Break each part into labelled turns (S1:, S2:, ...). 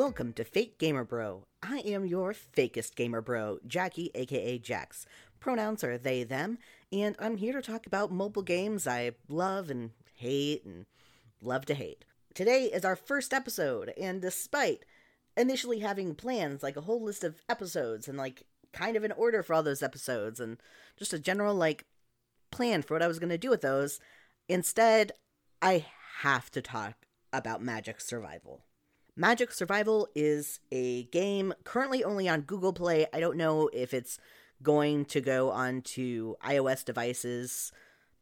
S1: Welcome to Fake Gamer Bro. I am your fakest gamer bro, Jackie, aka Jax. Pronouns are they, them, and I'm here to talk about mobile games I love and hate and love to hate. Today is our first episode, and despite initially having plans, like a whole list of episodes and like kind of an order for all those episodes and just a general like plan for what I was going to do with those, instead, I have to talk about Magic Survival. Magic Survival is a game currently only on Google Play. I don't know if it's going to go onto iOS devices.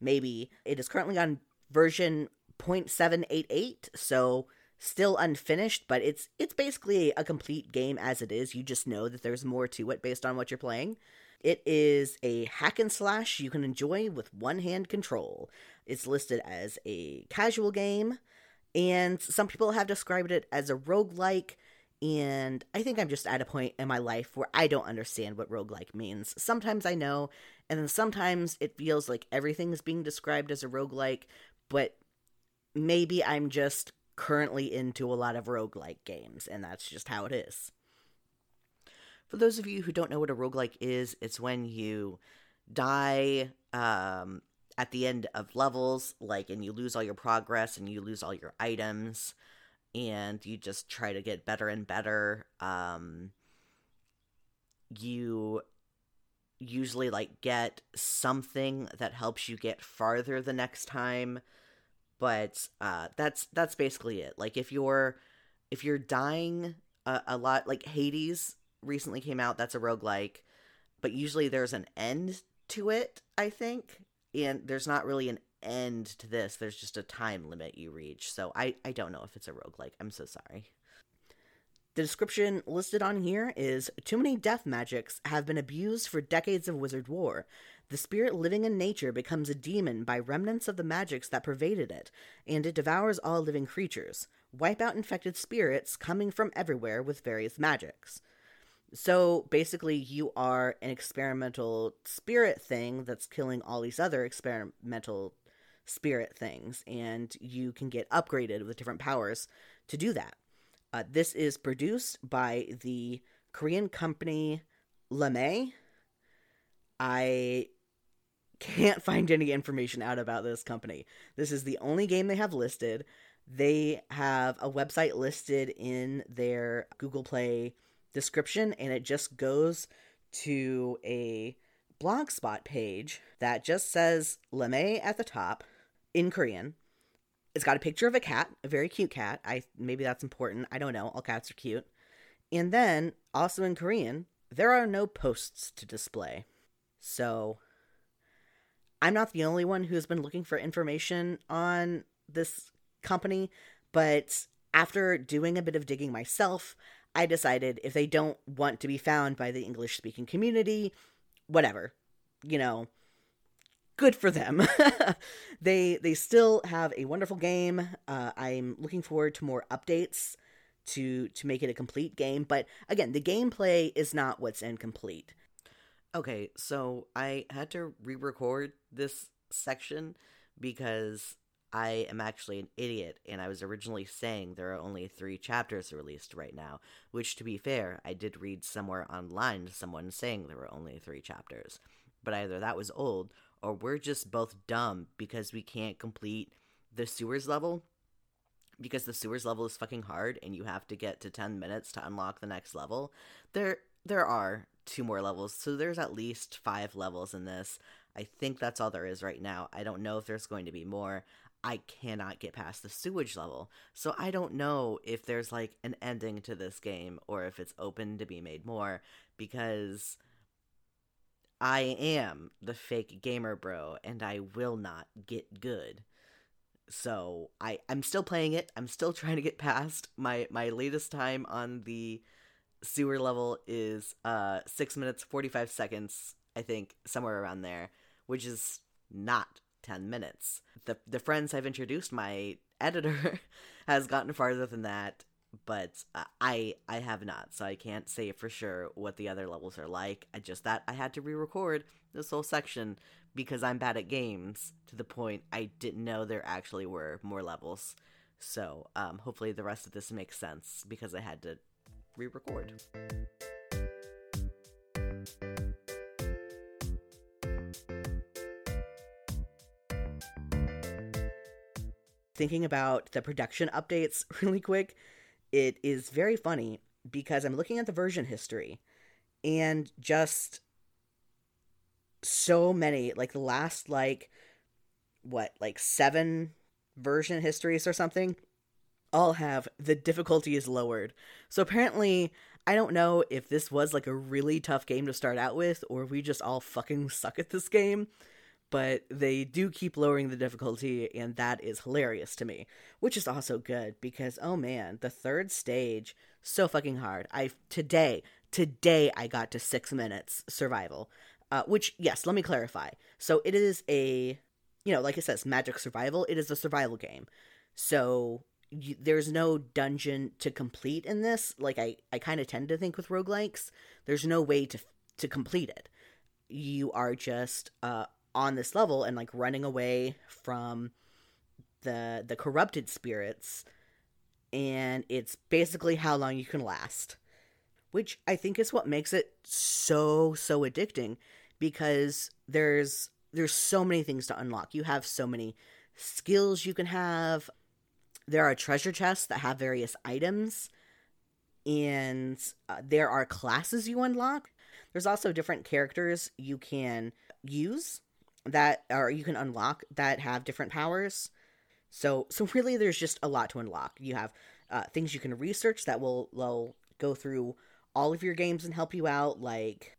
S1: Maybe. It is currently on version 0.788, so still unfinished, but it's it's basically a complete game as it is. You just know that there's more to it based on what you're playing. It is a hack and slash you can enjoy with one hand control. It's listed as a casual game, and some people have described it as a roguelike. And I think I'm just at a point in my life where I don't understand what roguelike means. Sometimes I know, and then sometimes it feels like everything is being described as a roguelike, but maybe I'm just currently into a lot of roguelike games, and that's just how it is. For those of you who don't know what a roguelike is, it's when you die um, at the end of levels, like, and you lose all your progress and you lose all your items, and you just try to get better and better. Um, you usually like get something that helps you get farther the next time but uh that's that's basically it like if you're if you're dying a, a lot like hades recently came out that's a roguelike but usually there's an end to it i think and there's not really an end to this there's just a time limit you reach so i i don't know if it's a roguelike i'm so sorry the description listed on here is Too many death magics have been abused for decades of wizard war. The spirit living in nature becomes a demon by remnants of the magics that pervaded it, and it devours all living creatures. Wipe out infected spirits coming from everywhere with various magics. So basically, you are an experimental spirit thing that's killing all these other experimental spirit things, and you can get upgraded with different powers to do that. Uh, this is produced by the Korean company LeMay. I can't find any information out about this company. This is the only game they have listed. They have a website listed in their Google Play description, and it just goes to a blogspot page that just says LeMay at the top in Korean. It's got a picture of a cat, a very cute cat. I maybe that's important. I don't know. All cats are cute. And then also in Korean, there are no posts to display. So I'm not the only one who's been looking for information on this company, but after doing a bit of digging myself, I decided if they don't want to be found by the English speaking community, whatever. You know, good for them. they they still have a wonderful game. Uh, I'm looking forward to more updates to to make it a complete game. But again, the gameplay is not what's incomplete. Okay, so I had to re-record this section because I am actually an idiot, and I was originally saying there are only three chapters released right now, which, to be fair, I did read somewhere online someone saying there were only three chapters. But either that was old, or we're just both dumb because we can't complete the sewers level because the sewers level is fucking hard and you have to get to 10 minutes to unlock the next level. There there are two more levels. So there's at least 5 levels in this. I think that's all there is right now. I don't know if there's going to be more. I cannot get past the sewage level. So I don't know if there's like an ending to this game or if it's open to be made more because I am the fake gamer bro and I will not get good. So I I'm still playing it. I'm still trying to get past my my latest time on the sewer level is uh 6 minutes 45 seconds, I think, somewhere around there, which is not 10 minutes. The the friends I've introduced my editor has gotten farther than that but I I have not, so I can't say for sure what the other levels are like. I just that I had to re-record this whole section because I'm bad at games to the point I didn't know there actually were more levels. So um, hopefully the rest of this makes sense because I had to re-record. Thinking about the production updates really quick, it is very funny because I'm looking at the version history and just so many like the last like what like seven version histories or something all have the difficulty is lowered. So apparently, I don't know if this was like a really tough game to start out with or we just all fucking suck at this game, but they do keep lowering the difficulty and that is hilarious to me, which is also good because oh man, the third stage so fucking hard. I today, today I got to 6 minutes survival. Uh, which yes, let me clarify. So it is a you know, like it says magic survival, it is a survival game. So there's no dungeon to complete in this. Like I, I kind of tend to think with roguelikes, there's no way to to complete it. You are just uh, on this level and like running away from the the corrupted spirits, and it's basically how long you can last, which I think is what makes it so so addicting, because there's there's so many things to unlock. You have so many skills you can have there are treasure chests that have various items, and uh, there are classes you unlock. There's also different characters you can use that or you can unlock that have different powers. So so really there's just a lot to unlock. You have uh, things you can research that will will go through all of your games and help you out like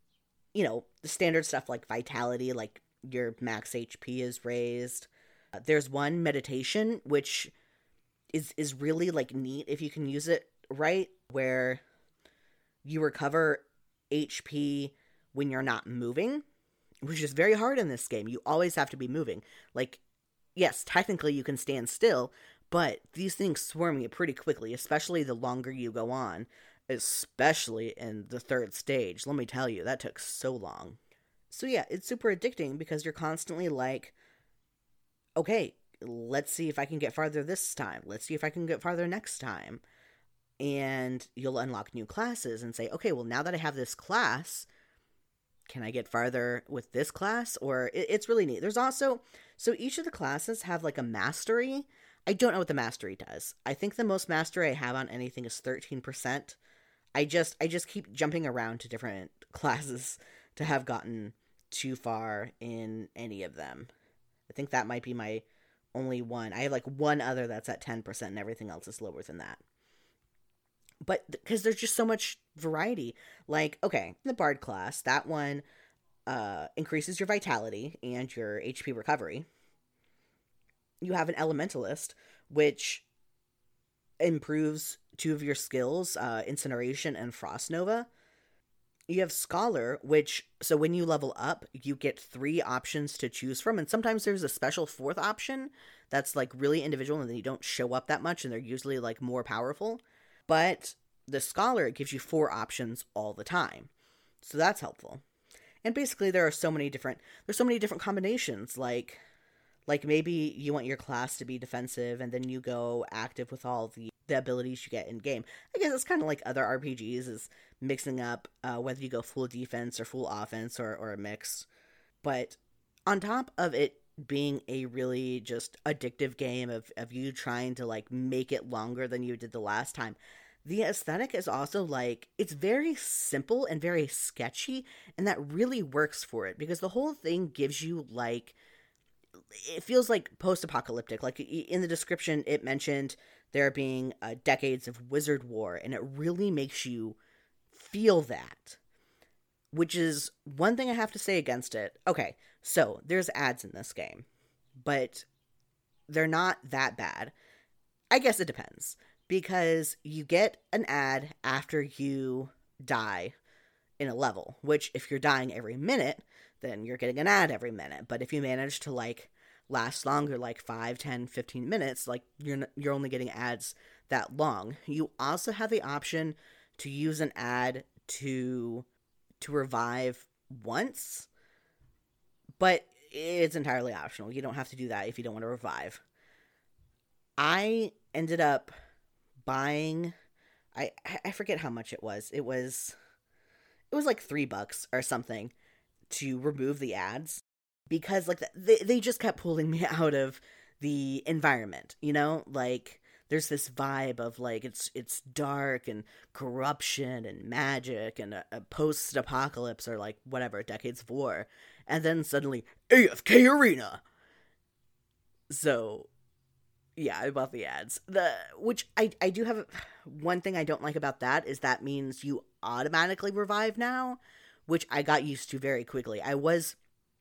S1: you know, the standard stuff like vitality, like your max HP is raised. Uh, there's one meditation which is is really like neat if you can use it right where you recover HP when you're not moving, which is very hard in this game. You always have to be moving. Like yes, technically you can stand still, but these things swarm you pretty quickly, especially the longer you go on, especially in the third stage. Let me tell you, that took so long. So yeah, it's super addicting because you're constantly like okay, let's see if I can get farther this time. Let's see if I can get farther next time. And you'll unlock new classes and say, okay, well, now that I have this class, can I get farther with this class? Or it, it's really neat. There's also, so each of the classes have like a mastery. I don't know what the mastery does. I think the most mastery I have on anything is 13%. I just, I just keep jumping around to different classes to have gotten too far in any of them. I think that might be my only one. I have like one other that's at 10%, and everything else is lower than that. But because there's just so much variety. Like, okay, the Bard class, that one uh, increases your vitality and your HP recovery. You have an Elementalist, which improves two of your skills, uh, Incineration and Frost Nova you have scholar which so when you level up you get three options to choose from and sometimes there's a special fourth option that's like really individual and then you don't show up that much and they're usually like more powerful but the scholar it gives you four options all the time so that's helpful and basically there are so many different there's so many different combinations like like maybe you want your class to be defensive and then you go active with all the the abilities you get in game. I guess it's kind of like other RPGs is mixing up uh, whether you go full defense or full offense or, or a mix. But on top of it being a really just addictive game of, of you trying to like make it longer than you did the last time, the aesthetic is also like it's very simple and very sketchy and that really works for it because the whole thing gives you like it feels like post-apocalyptic like in the description it mentioned there being uh, decades of wizard war, and it really makes you feel that. Which is one thing I have to say against it. Okay, so there's ads in this game, but they're not that bad. I guess it depends because you get an ad after you die in a level, which if you're dying every minute, then you're getting an ad every minute. But if you manage to like last longer like 5 10 15 minutes like you're you're only getting ads that long. You also have the option to use an ad to to revive once but it's entirely optional. You don't have to do that if you don't want to revive. I ended up buying I I forget how much it was. It was it was like 3 bucks or something to remove the ads because like they they just kept pulling me out of the environment, you know? Like there's this vibe of like it's it's dark and corruption and magic and a, a post apocalypse or like whatever decades of war and then suddenly AFK arena so yeah I bought the ads the which I I do have one thing I don't like about that is that means you automatically revive now which I got used to very quickly I was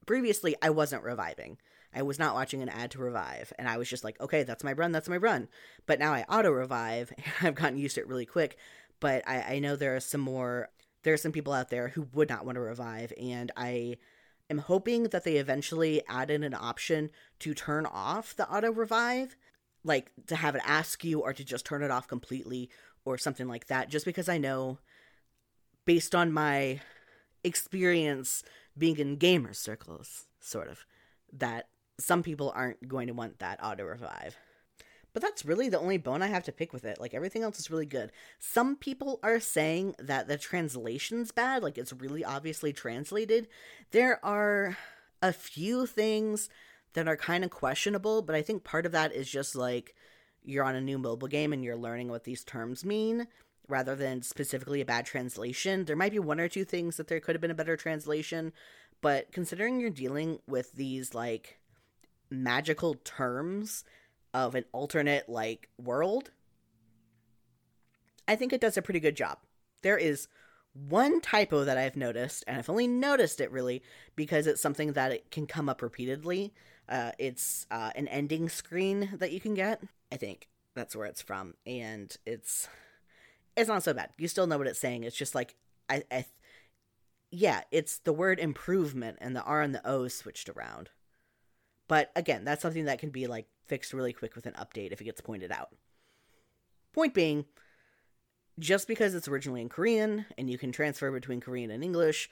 S1: previously I wasn't reviving I was not watching an ad to revive, and I was just like, okay, that's my run, that's my run. But now I auto revive, I've gotten used to it really quick. But I, I know there are some more, there are some people out there who would not want to revive, and I am hoping that they eventually add in an option to turn off the auto revive, like to have it ask you or to just turn it off completely or something like that, just because I know based on my experience being in gamer circles, sort of, that some people aren't going to want that auto revive. But that's really the only bone I have to pick with it. Like everything else is really good. Some people are saying that the translation's bad, like it's really obviously translated. There are a few things that are kind of questionable, but I think part of that is just like you're on a new mobile game and you're learning what these terms mean rather than specifically a bad translation. There might be one or two things that there could have been a better translation, but considering you're dealing with these like magical terms of an alternate like world, I think it does a pretty good job. There is one typo that I've noticed, and I've only noticed it really because it's something that it can come up repeatedly. Uh, it's uh, an ending screen that you can get. I think that's where it's from, and it's it's not so bad. You still know what it's saying. It's just like I, I yeah, it's the word improvement and the R and the O switched around. But again, that's something that can be like fixed really quick with an update if it gets pointed out. Point being, just because it's originally in Korean and you can transfer between Korean and English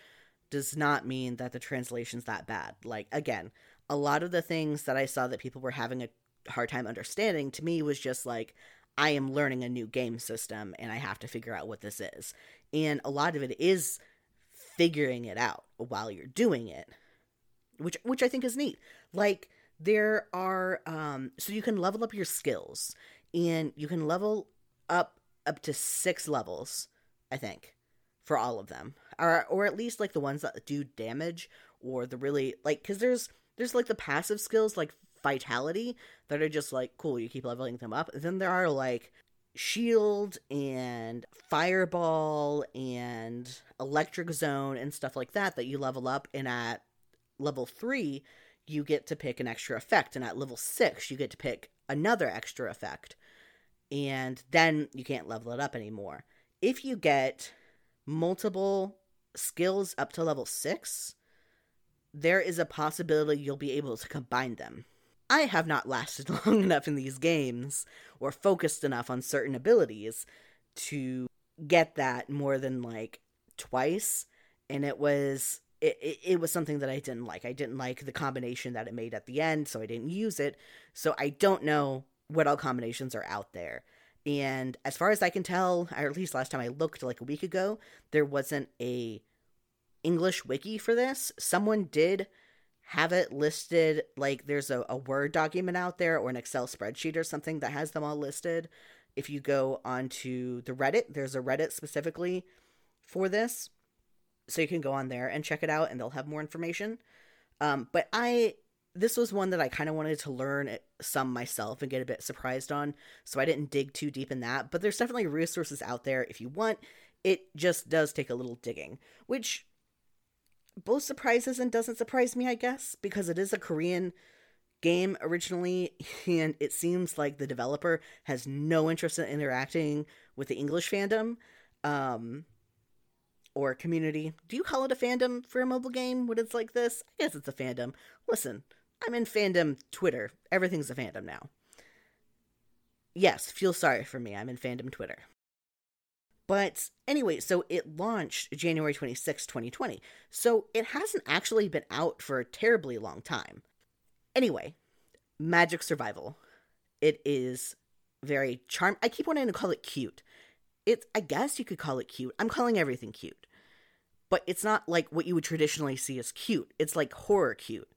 S1: does not mean that the translation's that bad. Like again, a lot of the things that I saw that people were having a hard time understanding to me was just like I am learning a new game system and I have to figure out what this is. And a lot of it is figuring it out while you're doing it which which I think is neat. Like there are um so you can level up your skills and you can level up up to 6 levels, I think, for all of them. Or or at least like the ones that do damage or the really like cuz there's there's like the passive skills like vitality that are just like cool, you keep leveling them up. Then there are like shield and fireball and electric zone and stuff like that that you level up and at level three, you get to pick an extra effect, and at level six, you get to pick another extra effect, and then you can't level it up anymore. If you get multiple skills up to level six, there is a possibility you'll be able to combine them. I have not lasted long enough in these games or focused enough on certain abilities to get that more than like twice. And it was it, it, it, was something that I didn't like. I didn't like the combination that it made at the end, so I didn't use it. So I don't know what all combinations are out there. And as far as I can tell, or at least last time I looked like a week ago, there wasn't a English wiki for this. Someone did have it listed like there's a, a Word document out there or an Excel spreadsheet or something that has them all listed. If you go onto the Reddit, there's a Reddit specifically for this so you can go on there and check it out and they'll have more information um, but i this was one that i kind of wanted to learn some myself and get a bit surprised on so i didn't dig too deep in that but there's definitely resources out there if you want it just does take a little digging which both surprises and doesn't surprise me i guess because it is a korean game originally and it seems like the developer has no interest in interacting with the english fandom um or community. Do you call it a fandom for a mobile game when it's like this? I guess it's a fandom. Listen, I'm in fandom Twitter. Everything's a fandom now. Yes, feel sorry for me. I'm in fandom Twitter. But anyway, so it launched January 26, 2020. So it hasn't actually been out for a terribly long time. Anyway, Magic Survival. It is very charm. I keep wanting to call it cute. It's I guess you could call it cute. I'm calling everything cute. But it's not like what you would traditionally see as cute. It's like horror cute.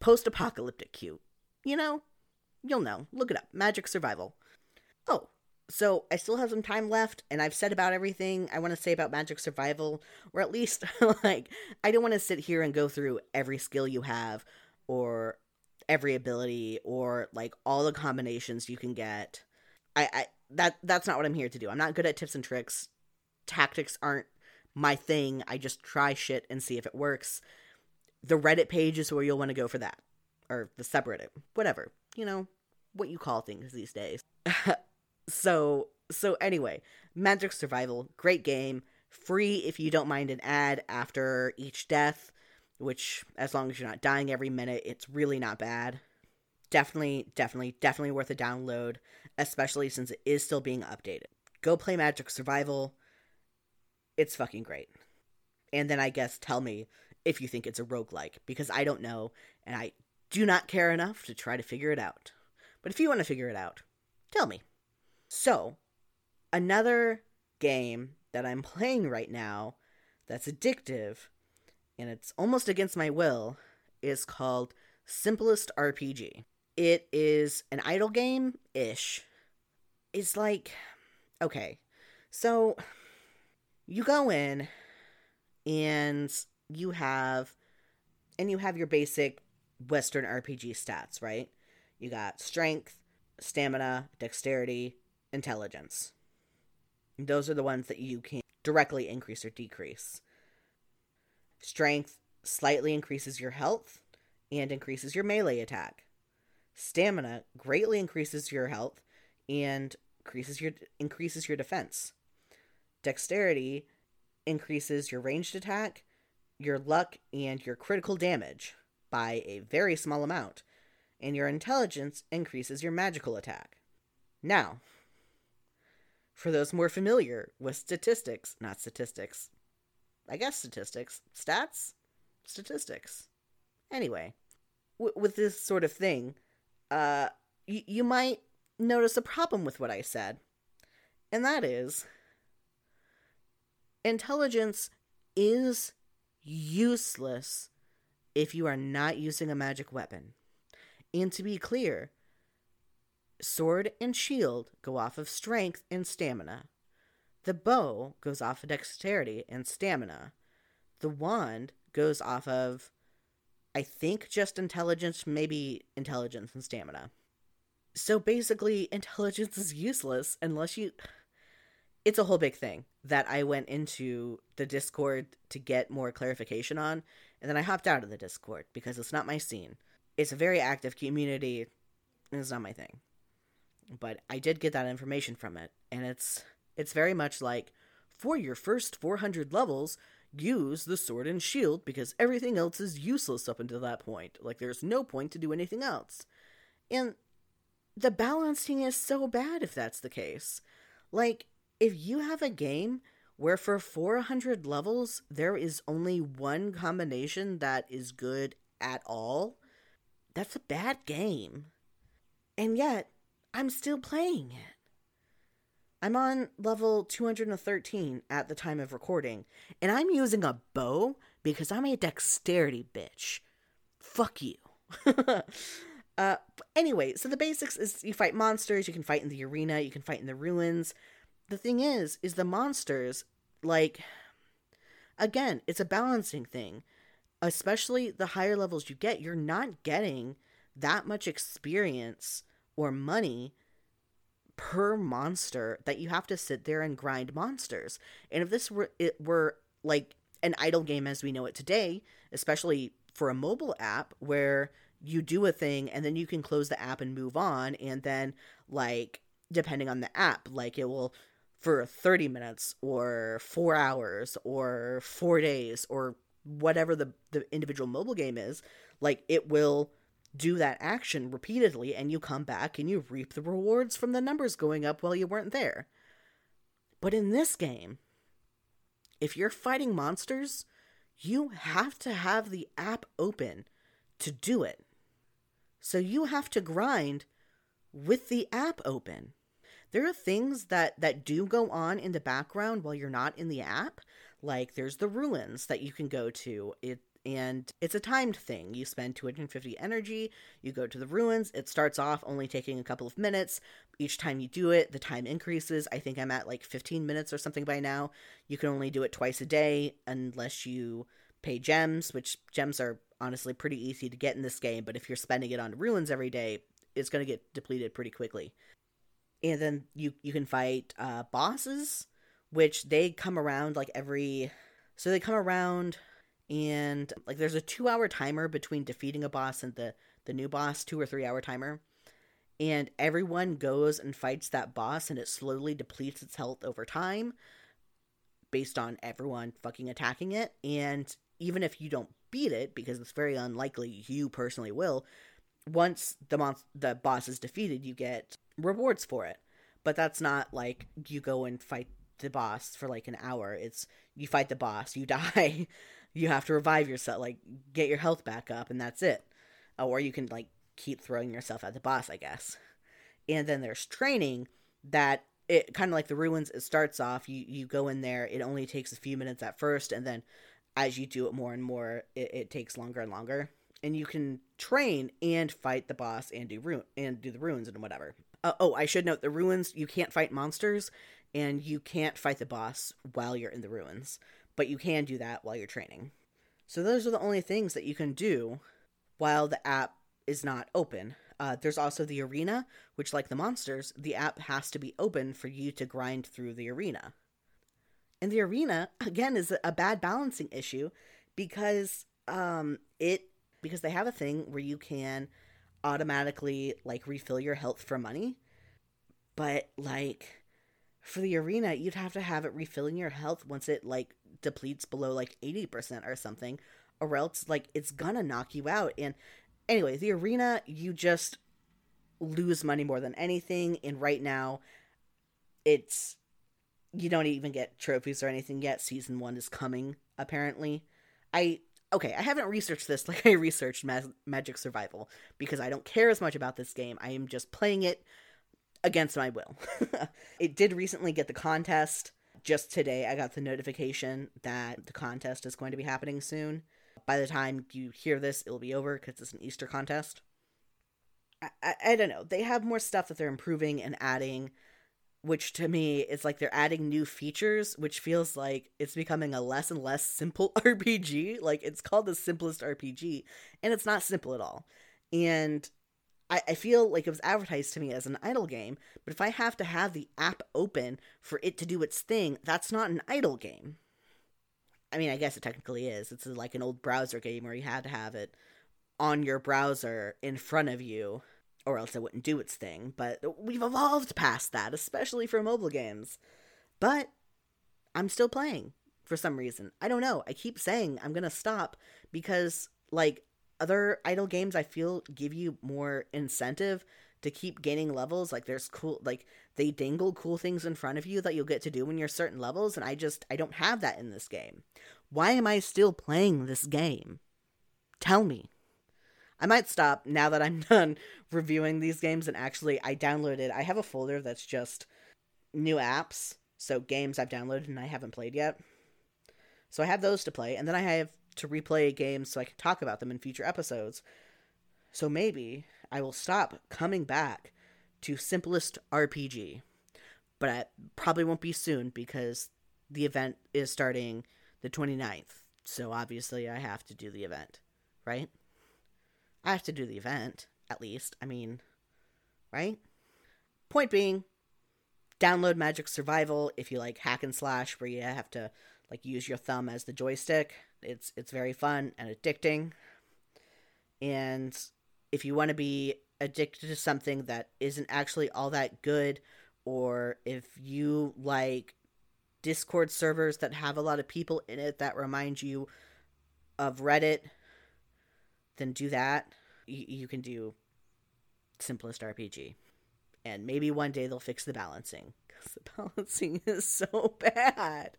S1: Post-apocalyptic cute. You know? You'll know. Look it up. Magic Survival. Oh, so I still have some time left, and I've said about everything I want to say about Magic Survival, or at least, like, I don't want to sit here and go through every skill you have, or every ability, or like all the combinations you can get. I, I that that's not what I'm here to do. I'm not good at tips and tricks. Tactics aren't my thing. I just try shit and see if it works. The Reddit page is where you'll want to go for that, or the subreddit, whatever you know what you call things these days. so so anyway, Magic Survival, great game, free if you don't mind an ad after each death, which as long as you're not dying every minute, it's really not bad. Definitely, definitely, definitely worth a download, especially since it is still being updated. Go play Magic Survival. It's fucking great. And then I guess tell me if you think it's a roguelike, because I don't know, and I do not care enough to try to figure it out. But if you want to figure it out, tell me. So, another game that I'm playing right now that's addictive and it's almost against my will is called Simplest RPG. It is an idle game ish. It's like, okay, so you go in and you have and you have your basic Western RPG stats, right? You got strength, stamina, dexterity, intelligence. Those are the ones that you can directly increase or decrease. Strength slightly increases your health and increases your melee attack. Stamina greatly increases your health and increases your increases your defense. Dexterity increases your ranged attack, your luck, and your critical damage by a very small amount, and your intelligence increases your magical attack. Now, for those more familiar with statistics, not statistics, I guess statistics, stats, statistics. Anyway, w- with this sort of thing, uh, y- you might notice a problem with what I said, and that is intelligence is useless if you are not using a magic weapon. And to be clear, sword and shield go off of strength and stamina. The bow goes off of dexterity and stamina. The wand goes off of, I think, just intelligence, maybe intelligence and stamina. So basically, intelligence is useless unless you. It's a whole big thing that I went into the Discord to get more clarification on, and then I hopped out of the Discord because it's not my scene. It's a very active community, and it's not my thing. But I did get that information from it, and it's it's very much like for your first 400 levels, use the sword and shield because everything else is useless up until that point. Like there's no point to do anything else. And the balancing is so bad if that's the case. Like if you have a game where for 400 levels there is only one combination that is good at all, that's a bad game. And yet, I'm still playing it. I'm on level 213 at the time of recording, and I'm using a bow because I'm a dexterity bitch. Fuck you. uh, anyway, so the basics is you fight monsters, you can fight in the arena, you can fight in the ruins. The thing is, is the monsters like, again, it's a balancing thing. Especially the higher levels you get, you're not getting that much experience or money per monster that you have to sit there and grind monsters. And if this were it were like an idle game as we know it today, especially for a mobile app where you do a thing and then you can close the app and move on and then like depending on the app like it will for 30 minutes or four hours or four days or whatever the, the individual mobile game is, like it will do that action repeatedly and you come back and you reap the rewards from the numbers going up while you weren't there. But in this game, if you're fighting monsters, you have to have the app open to do it. So you have to grind with the app open. there are things that that do go on in the background while you're not in the app. Like there's the ruins that you can go to. It and it's a timed thing. You spend 250 energy, you go to the ruins. It starts off only taking a couple of minutes. Each time you do it, the time increases. I think I'm at like 15 minutes or something by now. You can only do it twice a day unless you pay gems, which gems are honestly pretty easy to get in this game, but if you're spending it on ruins every day, it's going to get depleted pretty quickly. And then you you can fight uh, bosses, which they come around like every so they come around and like there's a two hour timer between defeating a boss and the the new boss, two or three hour timer. And everyone goes and fights that boss and it slowly depletes its health over time based on everyone fucking attacking it. And even if you don't beat it, because it's very unlikely you personally will, once the mon- the boss is defeated, you get rewards for it. But that's not like you go and fight the boss for like an hour. It's you fight the boss, you die, you have to revive yourself, like get your health back up, and that's it. Or you can like keep throwing yourself at the boss, I guess. And then there's training that it kind of like the ruins. It starts off you you go in there. It only takes a few minutes at first, and then as you do it more and more, it, it takes longer and longer. And you can train and fight the boss and do ruin and do the ruins and whatever. Uh, oh, I should note the ruins. You can't fight monsters, and you can't fight the boss while you're in the ruins, but you can do that while you're training. So those are the only things that you can do while the app is not open. Uh, there's also the arena, which, like the monsters, the app has to be open for you to grind through the arena. And the arena, again, is a bad balancing issue because um, it because they have a thing where you can automatically like refill your health for money, but like for the arena, you'd have to have it refilling your health once it like depletes below like 80% or something, or else like it's gonna knock you out. And anyway, the arena, you just lose money more than anything. And right now, it's you don't even get trophies or anything yet. Season one is coming, apparently. I okay, I haven't researched this like I researched Ma- Magic Survival because I don't care as much about this game. I am just playing it against my will. it did recently get the contest. Just today, I got the notification that the contest is going to be happening soon. By the time you hear this, it'll be over because it's an Easter contest. I, I, I don't know. They have more stuff that they're improving and adding which to me is like they're adding new features, which feels like it's becoming a less and less simple RPG. Like it's called the simplest RPG, and it's not simple at all. And I, I feel like it was advertised to me as an idle game, but if I have to have the app open for it to do its thing, that's not an idle game. I mean, I guess it technically is. It's like an old browser game where you had to have it on your browser in front of you or else it wouldn't do its thing. But we've evolved past that, especially for mobile games. But I'm still playing for some reason. I don't know. I keep saying I'm going to stop because, like, other idle games I feel give you more incentive to keep gaining levels. Like, there's cool, like, they dangle cool things in front of you that you'll get to do when you're certain levels, and I just, I don't have that in this game. Why am I still playing this game? Tell me. I might stop now that I'm done reviewing these games and actually I downloaded I have a folder that's just new apps, so games I've downloaded and I haven't played yet. So I have those to play and then I have to replay games so I can talk about them in future episodes. So maybe I will stop coming back to simplest RPG. But I probably won't be soon because the event is starting the 29th. So obviously I have to do the event, right? I have to do the event, at least. I mean, right? Point being, download Magic Survival if you like hack and slash where you have to like use your thumb as the joystick. It's it's very fun and addicting. And if you want to be addicted to something that isn't actually all that good or if you like Discord servers that have a lot of people in it that remind you of Reddit then do that. You, you can do simplest RPG. And maybe one day they'll fix the balancing because the balancing is so bad.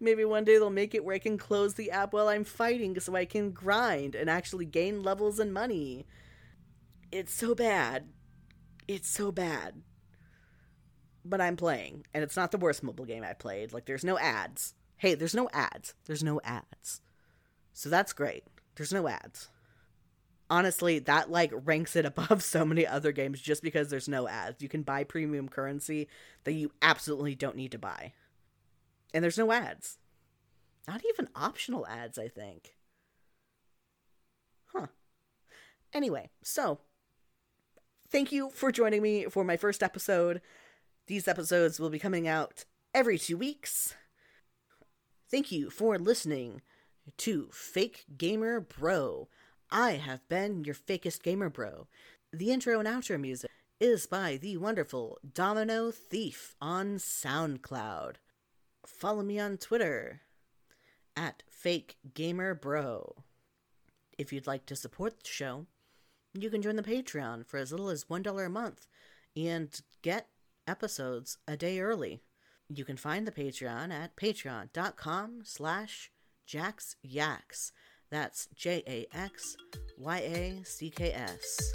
S1: Maybe one day they'll make it where I can close the app while I'm fighting so I can grind and actually gain levels and money. It's so bad. It's so bad. but I'm playing, and it's not the worst mobile game I played. Like, there's no ads. Hey, there's no ads. There's no ads. So that's great. There's no ads. Honestly, that like ranks it above so many other games just because there's no ads. You can buy premium currency that you absolutely don't need to buy. And there's no ads. Not even optional ads, I think. Huh. Anyway, so thank you for joining me for my first episode. These episodes will be coming out every two weeks. Thank you for listening to Fake Gamer Bro. I have been your fakest gamer bro. The intro and outro music is by the wonderful Domino Thief on SoundCloud. Follow me on Twitter at Fake Gamer Bro. If you'd like to support the show, you can join the Patreon for as little as $1 a month and get episodes a day early. You can find the Patreon at patreon.com slash jaxyacks. That's J A X Y A C K S.